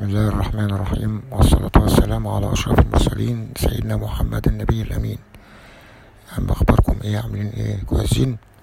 بسم الله الرحمن الرحيم والصلاة والسلام على أشرف المرسلين سيدنا محمد النبي الأمين. أما أخباركم إيه؟ عاملين إيه؟ كويسين؟